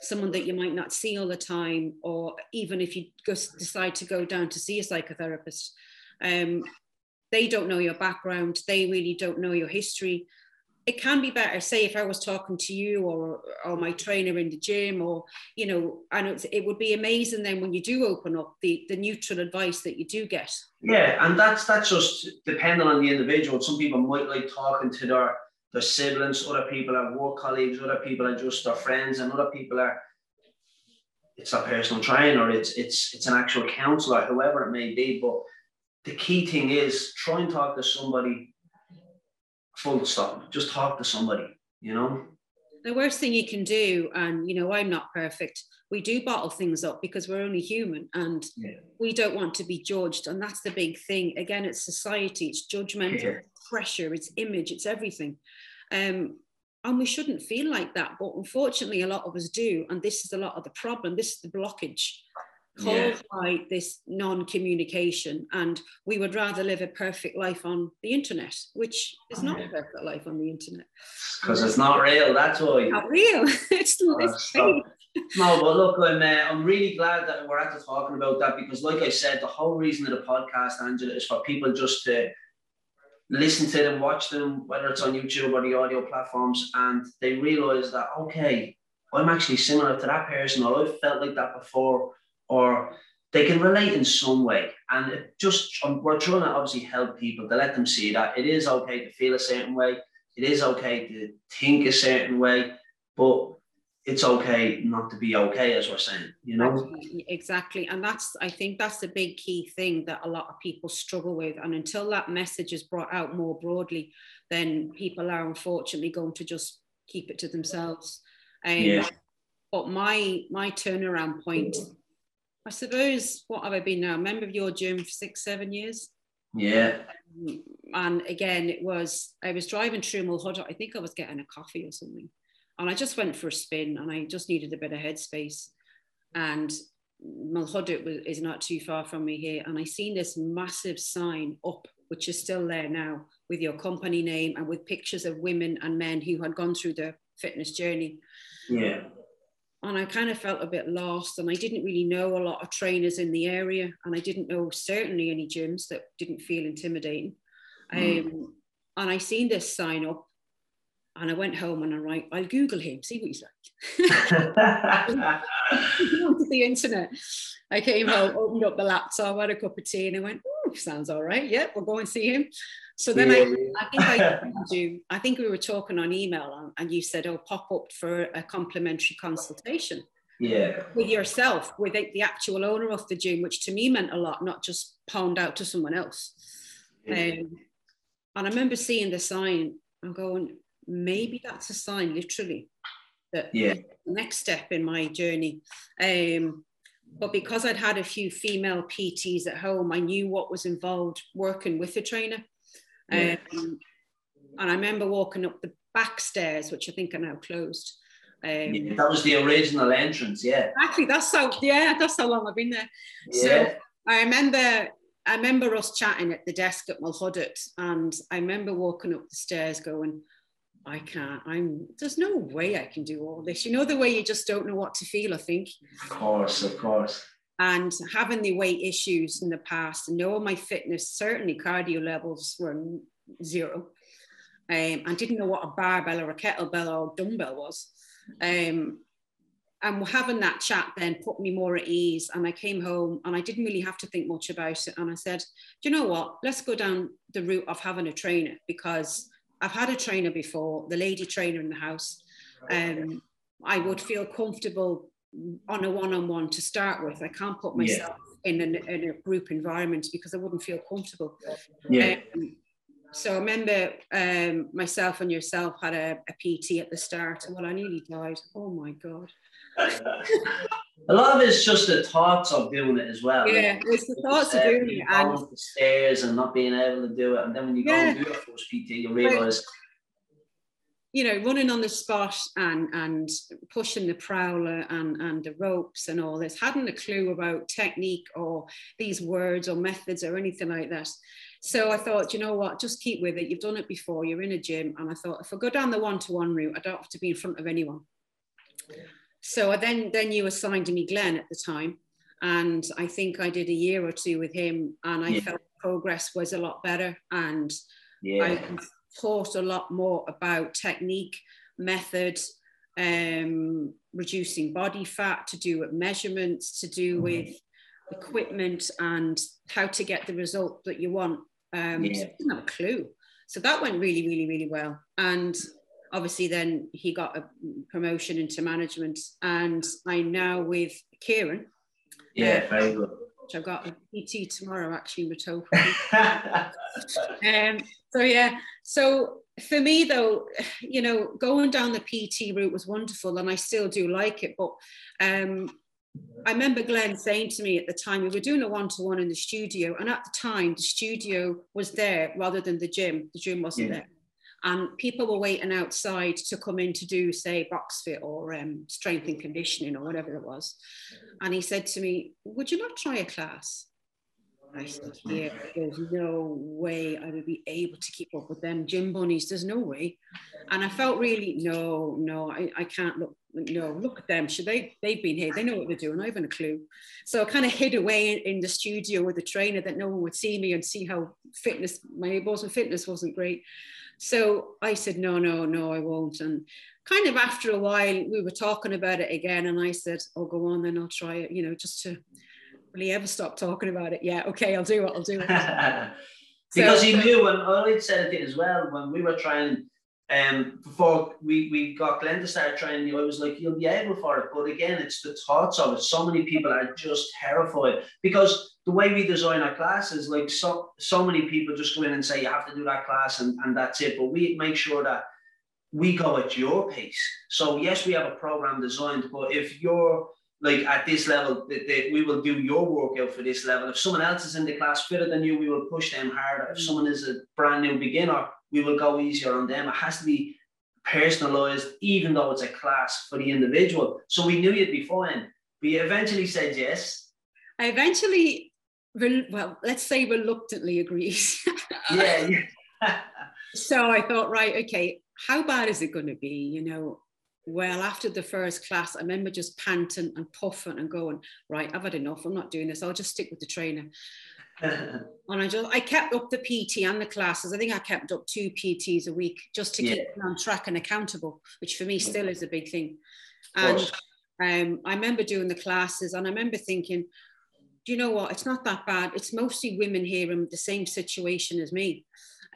someone that you might not see all the time, or even if you just decide to go down to see a psychotherapist, um, they don't know your background, they really don't know your history. It can be better, say, if I was talking to you or, or my trainer in the gym, or, you know, and it would be amazing then when you do open up the, the neutral advice that you do get. Yeah, and that's that's just depending on the individual. Some people might like talking to their their siblings, other people are work colleagues, other people are just their friends, and other people are it's a personal trainer, it's it's it's an actual counselor, whoever it may be. But the key thing is try and talk to somebody full stop. Just talk to somebody, you know? The worst thing you can do, and you know, I'm not perfect. We do bottle things up because we're only human and yeah. we don't want to be judged. And that's the big thing. Again, it's society, it's judgmental, yeah. pressure, it's image, it's everything. Um, and we shouldn't feel like that but unfortunately a lot of us do and this is a lot of the problem this is the blockage caused yeah. by this non-communication and we would rather live a perfect life on the internet which is not a perfect life on the internet. Because it's not real that's why not real. It's, oh, it's no but look i'm uh, i'm really glad that we're actually talking about that because like i said the whole reason of the podcast angela is for people just to listen to them watch them whether it's on youtube or the audio platforms and they realize that okay i'm actually similar to that person or i've felt like that before or they can relate in some way. And it just um, we're trying to obviously help people to let them see that it is okay to feel a certain way, it is okay to think a certain way, but it's okay not to be okay, as we're saying, you know. Exactly, and that's I think that's the big key thing that a lot of people struggle with. And until that message is brought out more broadly, then people are unfortunately going to just keep it to themselves. Um, yeah. But my my turnaround point I suppose, what have I been now? A Member of your gym for six, seven years. Yeah. Um, and again, it was, I was driving through Mulhuddart. I think I was getting a coffee or something. And I just went for a spin and I just needed a bit of headspace. And Mulhuddart is not too far from me here. And I seen this massive sign up, which is still there now, with your company name and with pictures of women and men who had gone through the fitness journey. Yeah and I kind of felt a bit lost and I didn't really know a lot of trainers in the area and I didn't know certainly any gyms that didn't feel intimidating. Mm. Um, and I seen this sign up and I went home and I write, I'll Google him, see what he's like. the internet. I came home, opened up the laptop, had a cup of tea and I went, sounds all right. Yeah, we'll go and see him. So then yeah. I, I think I do. I think we were talking on email, and you said, "Oh, pop up for a complimentary consultation." Yeah. With yourself, with the actual owner of the gym, which to me meant a lot, not just pound out to someone else. Yeah. Um, and I remember seeing the sign and going, maybe that's a sign, literally, that yeah. next step in my journey. Um, but because I'd had a few female PTs at home, I knew what was involved working with a trainer. Yeah. Um, and I remember walking up the back stairs, which I think are now closed. Um, yeah, that was the original entrance, yeah. Actually, that's how yeah, that's how long I've been there. Yeah. So I remember I remember us chatting at the desk at Mulhuddart, and I remember walking up the stairs going, I can't, I'm there's no way I can do all this. You know the way you just don't know what to feel, I think. Of course, of course. And having the weight issues in the past and knowing my fitness certainly cardio levels were zero. Um, I didn't know what a barbell or a kettlebell or dumbbell was. Um, and having that chat then put me more at ease and I came home and I didn't really have to think much about it. And I said do you know what? Let's go down the route of having a trainer because I've had a trainer before the lady trainer in the house um, I would feel comfortable on a one-on-one to start with. I can't put myself yeah. in, an, in a group environment because I wouldn't feel comfortable. Yeah. Um, so I remember um, myself and yourself had a, a, PT at the start. Well, I nearly died. Oh my god. A lot of it's just the thoughts of doing it as well. Yeah, it's the thoughts of doing it and the stairs and not being able to do it, and then when you yeah. go and do your first PT, you realise you know, running on the spot and and pushing the prowler and and the ropes and all this, hadn't a clue about technique or these words or methods or anything like that. So I thought, you know what, just keep with it. You've done it before. You're in a gym, and I thought if I go down the one-to-one route, I don't have to be in front of anyone. So then then you assigned me Glenn at the time, and I think I did a year or two with him, and I yeah. felt progress was a lot better, and yeah. I taught a lot more about technique, method, um, reducing body fat, to do with measurements, to do mm-hmm. with equipment and how to get the result that you want. Um, yeah. so I didn't have a clue. So that went really, really, really well. And obviously then he got a promotion into management and I'm now with Kieran. Yeah, uh, very good. Which I've got a PT tomorrow actually in Matopa. um, so yeah, so for me though, you know, going down the PT route was wonderful and I still do like it. But um, I remember Glenn saying to me at the time, we were doing a one-to-one in the studio, and at the time the studio was there rather than the gym. The gym wasn't yeah. there. And people were waiting outside to come in to do, say, box fit or um, strength and conditioning or whatever it was. And he said to me, Would you not try a class? I said, Yeah, there's no way I would be able to keep up with them gym bunnies. There's no way. And I felt really, no, no, I, I can't look, no, look at them. Should they, they've been here, they know what they're doing. I haven't a clue. So I kind of hid away in, in the studio with the trainer that no one would see me and see how fitness, my wasn't fitness wasn't great. So I said, no, no, no, I won't. And kind of after a while, we were talking about it again. And I said, oh, go on, then I'll try it, you know, just to really ever stop talking about it. Yeah, okay, I'll do it, I'll do it. because so, he knew, and I said it as well, when we were trying, um, before we, we got Glenn to start trying you, I was like, you'll be able for it. But again, it's the thoughts of it. So many people are just terrified because the way we design our classes, like so so many people just go in and say you have to do that class and, and that's it. But we make sure that we go at your pace. So yes, we have a program designed, but if you're like at this level, that, that we will do your workout for this level. If someone else is in the class fitter than you, we will push them harder. If mm. someone is a brand new beginner, we will go easier on them. It has to be personalized, even though it's a class for the individual. So we knew you'd be fine. We eventually said yes. I eventually well, let's say reluctantly agrees. yeah. yeah. so I thought, right, okay, how bad is it going to be? You know, well, after the first class, I remember just panting and puffing and going, right, I've had enough. I'm not doing this. I'll just stick with the trainer. and I just I kept up the PT and the classes. I think I kept up two PTs a week just to keep on track and accountable, which for me still is a big thing. And um, I remember doing the classes and I remember thinking, do you know what? It's not that bad. It's mostly women here in the same situation as me.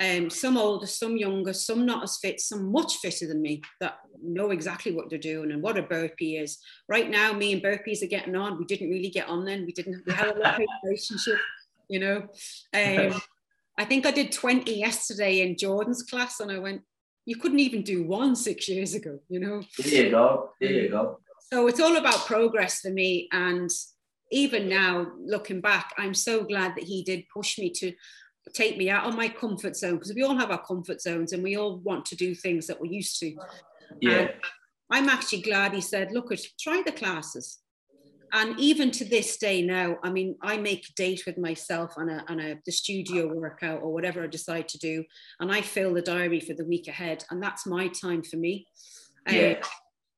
Um, some older, some younger, some not as fit, some much fitter than me that know exactly what they're doing and what a burpee is. Right now, me and burpees are getting on. We didn't really get on then. We didn't. We had a lot of relationship, you know. Um, I think I did 20 yesterday in Jordan's class, and I went, "You couldn't even do one six years ago," you know. There you go. There you go. So it's all about progress for me, and even now looking back i'm so glad that he did push me to take me out of my comfort zone because we all have our comfort zones and we all want to do things that we're used to yeah and i'm actually glad he said look at try the classes and even to this day now i mean i make a date with myself on a, on a the studio workout or whatever i decide to do and i fill the diary for the week ahead and that's my time for me yeah. Um,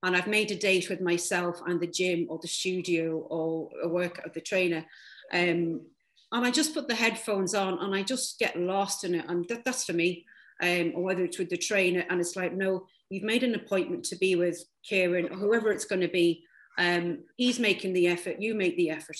and I've made a date with myself and the gym or the studio or a work of the trainer. Um, and I just put the headphones on and I just get lost in it. And that, that's for me. Um, or whether it's with the trainer and it's like, no, you've made an appointment to be with Kieran or whoever it's going to be. Um, he's making the effort, you make the effort.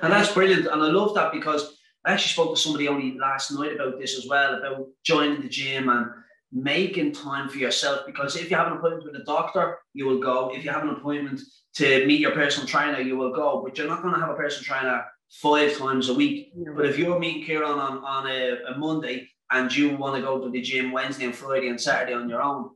And that's brilliant. And I love that because I actually spoke to somebody only last night about this as well, about joining the gym and making time for yourself because if you have an appointment with a doctor, you will go. If you have an appointment to meet your personal trainer, you will go. But you're not going to have a personal trainer five times a week. But if you're meeting Kieran on, on a, a Monday and you want to go to the gym Wednesday and Friday and Saturday on your own,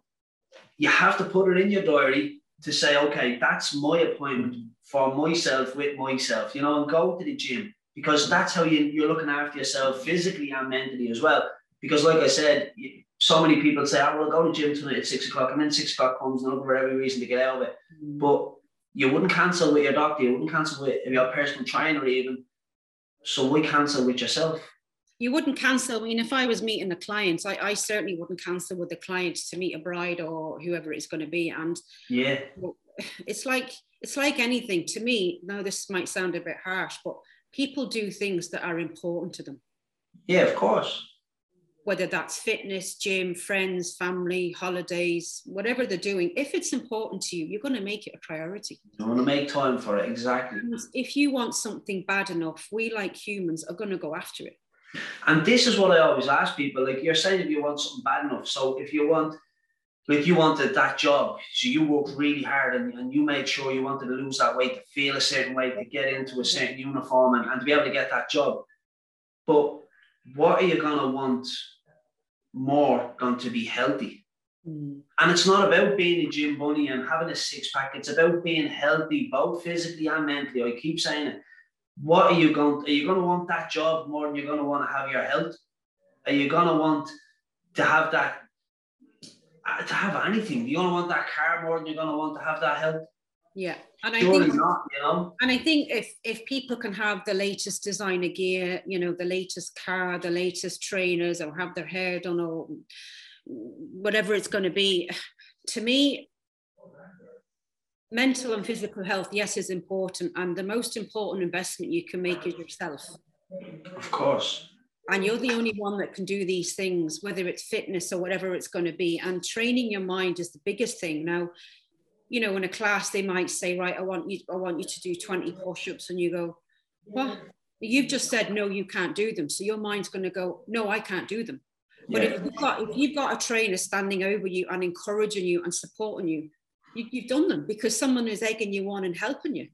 you have to put it in your diary to say, okay, that's my appointment for myself with myself, you know, and go to the gym because that's how you, you're looking after yourself physically and mentally as well. Because, like I said, so many people say, I will go to the gym tonight at six o'clock, and then six o'clock comes and look for every reason to get out of it. Mm. But you wouldn't cancel with your doctor, you wouldn't cancel with your personal trainer even. So we cancel with yourself. You wouldn't cancel. I mean, if I was meeting a client, I, I certainly wouldn't cancel with the client to meet a bride or whoever it's going to be. And yeah, it's like it's like anything to me. Now this might sound a bit harsh, but people do things that are important to them. Yeah, of course whether that's fitness, gym, friends, family, holidays, whatever they're doing, if it's important to you, you're going to make it a priority. You want to make time for it, exactly. If you want something bad enough, we like humans are going to go after it. And this is what I always ask people like, you're saying if you want something bad enough. So if you want, like you wanted that job, so you worked really hard and, and you made sure you wanted to lose that weight, to feel a certain way, to get into a certain uniform and, and to be able to get that job. But what are you going to want more going to be healthy? Mm. And it's not about being a gym bunny and having a six pack. It's about being healthy, both physically and mentally. I keep saying it. What are you going? To, are you going to want that job more than you're going to want to have your health? Are you going to want to have that uh, to have anything. You're gonna want that car more than you're gonna want to have that health. Yeah, and I think not, you know. and I think if if people can have the latest designer gear, you know, the latest car, the latest trainers, or have their hair done, or whatever it's going to be, to me, mental and physical health, yes, is important, and the most important investment you can make is yourself. Of course. And you're the only one that can do these things, whether it's fitness or whatever it's going to be. And training your mind is the biggest thing. Now, you know, in a class, they might say, right, I want you, I want you to do 20 push-ups, and you go, what? You've just said no, you can't do them. So your mind's going to go, no, I can't do them. But Yeah. if you've got if you've got a trainer standing over you and encouraging you and supporting you, you you've done them because someone is egging you on and helping you.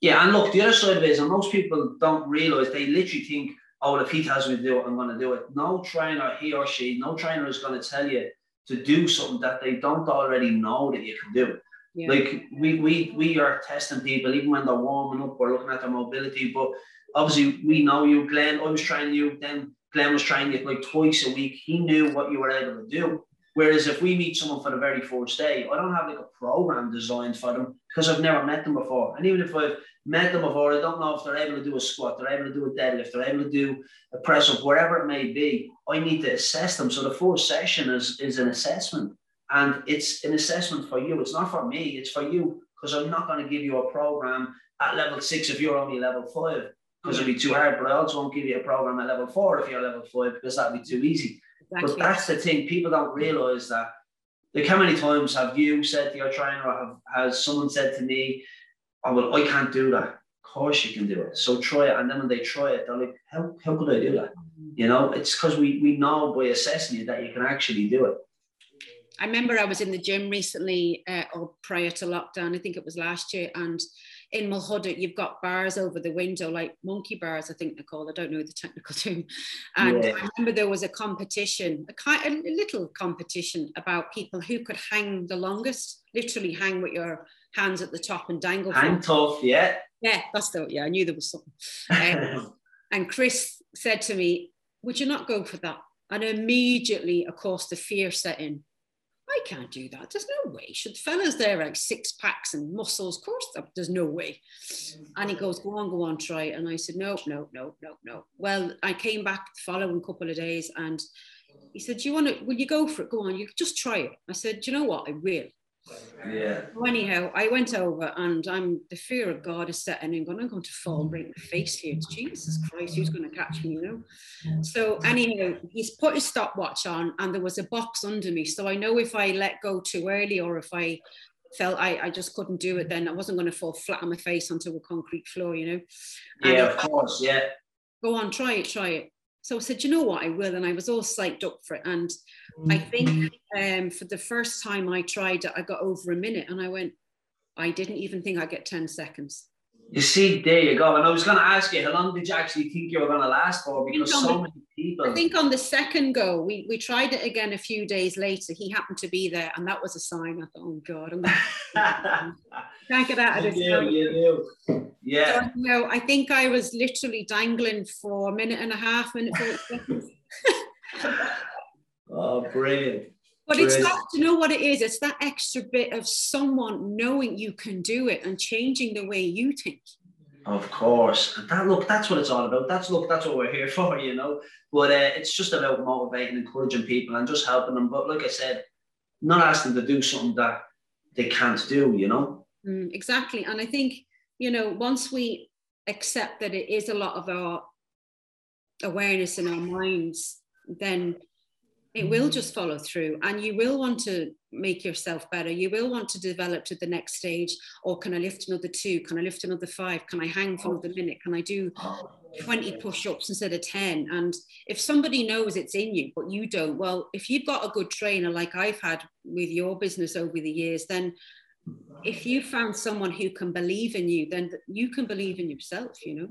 Yeah, and look, the other side of it is, and most people don't realize, they literally think, oh, well, if he tells me to do it, I'm going to do it. No trainer, he or she, no trainer is going to tell you to do something that they don't already know that you can do. Yeah. Like we we we are testing people even when they're warming up. We're looking at their mobility, but obviously we know you, Glenn. I was trying you, then Glenn was trying you like twice a week. He knew what you were able to do. Whereas if we meet someone for the very first day, I don't have like a program designed for them because I've never met them before. And even if I've met them before, I don't know if they're able to do a squat, they're able to do a deadlift, they're able to do a press up, wherever it may be. I need to assess them. So the first session is is an assessment. And it's an assessment for you. It's not for me, it's for you. Because I'm not going to give you a program at level six if you're only level five, because it'd be too hard. But I also won't give you a program at level four if you're level five, because that'd be too easy. But that's the thing, people don't realize that. Like, how many times have you said to your trainer, or have, has someone said to me, Oh, well, I can't do that. Of course, you can do it. So try it. And then when they try it, they're like, How, how could I do that? Mm. You know, it's because we, we know by assessing you that you can actually do it. I remember I was in the gym recently, uh, or prior to lockdown. I think it was last year, and in Mulhuddart, you've got bars over the window, like monkey bars, I think they're called. I don't know the technical term. And Yeah. I remember there was a competition, a, kind, a little competition about people who could hang the longest, literally hang with your hands at the top and dangle. Hang tough, yeah. Yeah, that's the yeah. I knew there was something. Um, and Chris said to me, Would you not go for that? And immediately, of course, the fear set in. I can't do that. There's no way. Should fellas there like six packs and muscles? Of course, there's no way. And he goes, Go on, go on, try. And I said, No, no, no, no, no. Well, I came back the following couple of days and he said, Do you want to, will you go for it? Go on, you just try it. I said, Do you know what? I will. Yeah. So anyhow, I went over and I'm the fear of God is setting in. Going, I'm going to fall and break my face here. It's, Jesus Christ, who's going to catch me? You know. So anyhow, he's put his stopwatch on, and there was a box under me, so I know if I let go too early or if I felt I, I just couldn't do it, then I wasn't going to fall flat on my face onto a concrete floor. You know. And Yeah, of course, yeah. go on, try it, try it. So I said, you know what, I will. And I was all psyched up for it. And I think um, for the first time I tried it, I got over a minute and I went, I didn't even think I'd get 10 seconds. You see, there you go. And I was going to ask you, how long did you actually think you were going to last for? Because so the- many people. I think on the second go, we, we tried it again a few days later. He happened to be there, and that was a sign. I thought, oh God, I'm gonna, can't get out of this. you now. do, you do. Yeah. So, you know, I think I was literally dangling for a minute and a half, minute 40 seconds. Oh, brilliant. But it's not, you know what it is? It's that extra bit of someone knowing you can do it and changing the way you think. Of course. And that look, that's what it's all about. That's look, that's what we're here for, you know. But uh, it's just about motivating, encouraging people and just helping them. But like I said, not asking them to do something that they can't do, you know. Mm, exactly. And I think, you know, once we accept that it is a lot of our awareness in our minds, then it will mm-hmm. just follow through and you will want to make yourself better. You will want to develop to the next stage. Or can I lift another two? Can I lift another five? Can I hang for another minute? Can I do 20 push-ups instead of 10 and if somebody knows it's in you but you don't well if you've got a good trainer like i've had with your business over the years then if you found someone who can believe in you then you can believe in yourself you know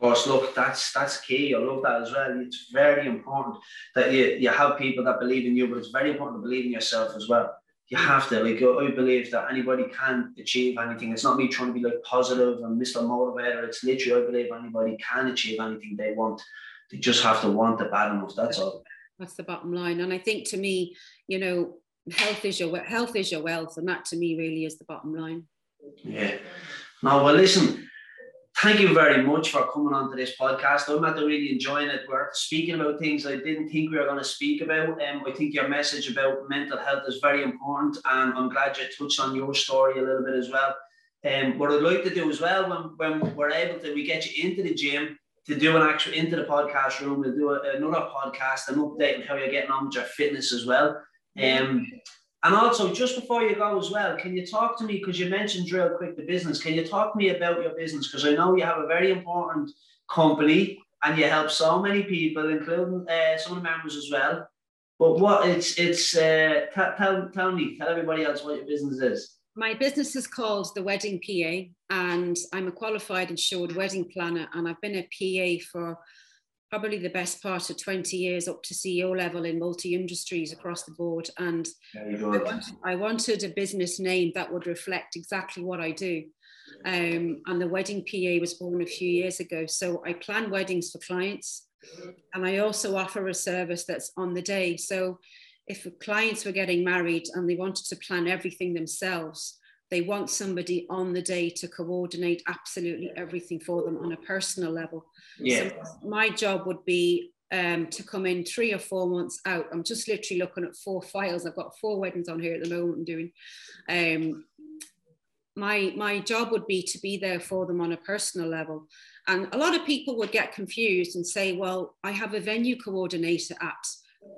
course, look, that's that's key. I love that as well. It's very important that you, you have people that believe in you, but it's very important to believe in yourself as well. You hmm. have to, like, I believe that anybody can achieve anything. It's not me trying to be like positive and Mr. Motivator. It's literally, I believe anybody can achieve anything they want. They just have to want the bad enough. That's all. that's the bottom line and i think to me you know health is your health is your wealth, and that to me really is the bottom line. Yeah. Now, well, listen. Thank you very much for coming on to this podcast. I'm at really enjoying it. We're speaking about things I didn't think we were going to speak about. Um, I think your message about mental health is very important, and I'm glad you touched on your story a little bit as well. Um, what I'd like to do as well, when, when we're able to, we get you into the gym to do an actual into the podcast room. We'll do a, another podcast, an update on how you're getting on with your fitness as well. Um, and also, just before you go as well, can you talk to me because you mentioned Drill Quick the business? Can you talk to me about your business because I know you have a very important company and you help so many people, including uh, some of the members as well. But what it's it's uh, t- tell tell me, tell everybody else what your business is. My business is called the Wedding PA, and I'm a qualified insured wedding planner, and I've been a PA for probably the best part of 20 years up to CEO level in multi industries across the board. And I wanted, I wanted, a business name that would reflect exactly what I do. Um, and the Wedding PA was born a few years ago. So I plan weddings for clients and I also offer a service that's on the day. So if clients were getting married and they wanted to plan everything themselves, they want somebody on the day to coordinate absolutely everything for them on a personal level. Yeah. So my job would be um, to come in three or four months out. I'm just literally looking at four files. I've got four weddings on here at the moment I'm doing. Um, my my job would be to be there for them on a personal level. And a lot of people would get confused and say, well, I have a venue coordinator at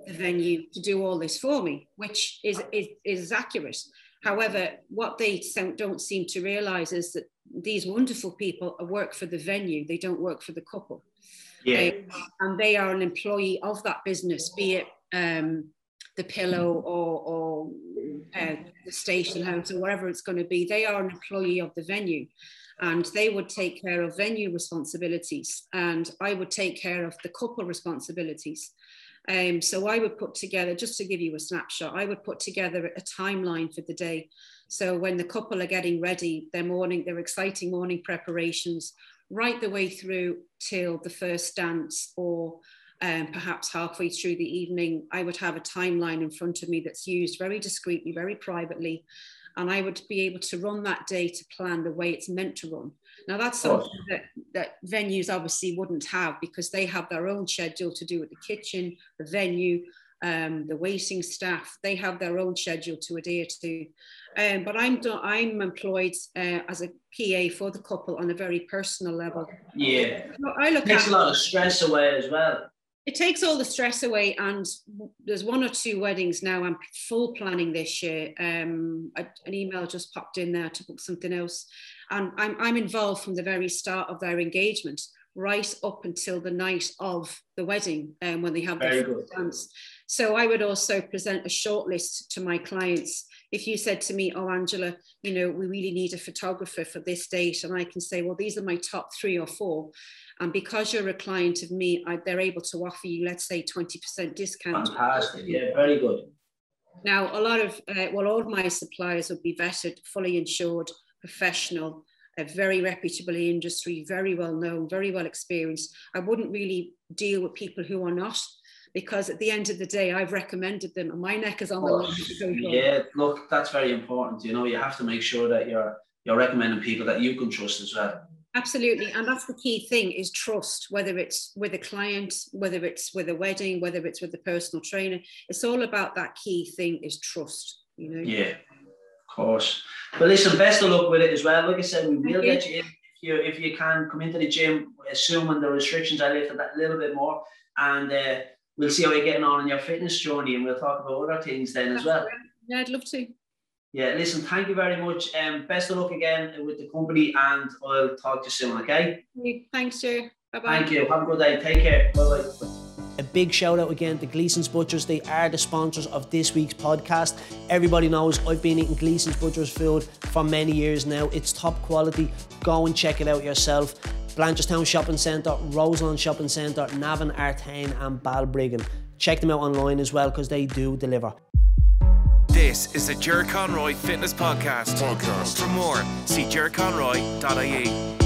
the venue to do all this for me, which is, is, is accurate. However, what they don't seem to realize is that these wonderful people work for the venue, they don't work for the couple. Yeah. Um, and they are an employee of that business, be it um, the Pillo or, or uh, the station house or wherever it's going to be. They are an employee of the venue and they would take care of venue responsibilities and I would take care of the couple responsibilities. Um, so I would put together, just to give you a snapshot, I would put together a timeline for the day. So when the couple are getting ready, their morning, their exciting morning preparations, right the way through till the first dance or um, perhaps halfway through the evening, I would have a timeline in front of me that's used very discreetly, very privately. And I would be able to run that day to plan the way it's meant to run. Now that's something that, that venues obviously wouldn't have because they have their own schedule to do with the kitchen, the venue, um, the waiting staff. They have their own schedule to adhere to. Um, but I'm I'm employed uh, as a PA for the couple on a very personal level. Yeah, I look it takes at, a lot of stress away as well. It takes all the stress away, and there's one or two weddings now. I'm full planning this year. Um, an email just popped in there to book something else, and I'm, I'm involved from the very start of their engagement right up until the night of the wedding and um, when they have their first dance. So I would also present a short list to my clients. If you said to me, oh, Angela, you know, we really need a photographer for this date, and I can say, well, these are my top three or four. And because you're a client of me, I, they're able to offer you, let's say, 20% discount. Fantastic. Yeah, very good. Now, a lot of, uh, well, all of my suppliers would be vetted, fully insured, professional, a very reputable industry, very well known, very well experienced. I wouldn't really deal with people who are not because at the end of the day, I've recommended them and my neck is on the oh, line. Yeah, look, that's very important. You know, you have to make sure that you're you're recommending people that you can trust as well. Absolutely. And that's the key thing is trust, whether it's with a client, whether it's with a wedding, whether it's with a personal trainer. It's all about that key thing is trust, you know? Yeah, course. But listen, best of luck with it as well. Like I said, we will get you in if you if you can come into the gym, assuming the restrictions are lifted a little bit more, and uh, we'll see how you're getting on in your fitness journey, and we'll talk about other things then as well. Yeah, I'd love to. Yeah, listen, thank you very much. Um, best of luck again with the company, and I'll talk to you soon. Okay. Thanks, Joe. Bye bye. Thank you. Have a good day. Take care. Bye bye. A big shout out again to Gleason's Butchers. They are the sponsors of this week's podcast. Everybody knows I've been eating Gleason's Butchers food for many years now. It's top quality. Go and check it out yourself. Blanchardstown Shopping Centre, Roselawn Shopping Centre, Navan, Artane, and Balbriggan. Check them out online as well because they do deliver. This is the Ger Conroy Fitness Podcast. Podcast. For more, see gerconroy.ie.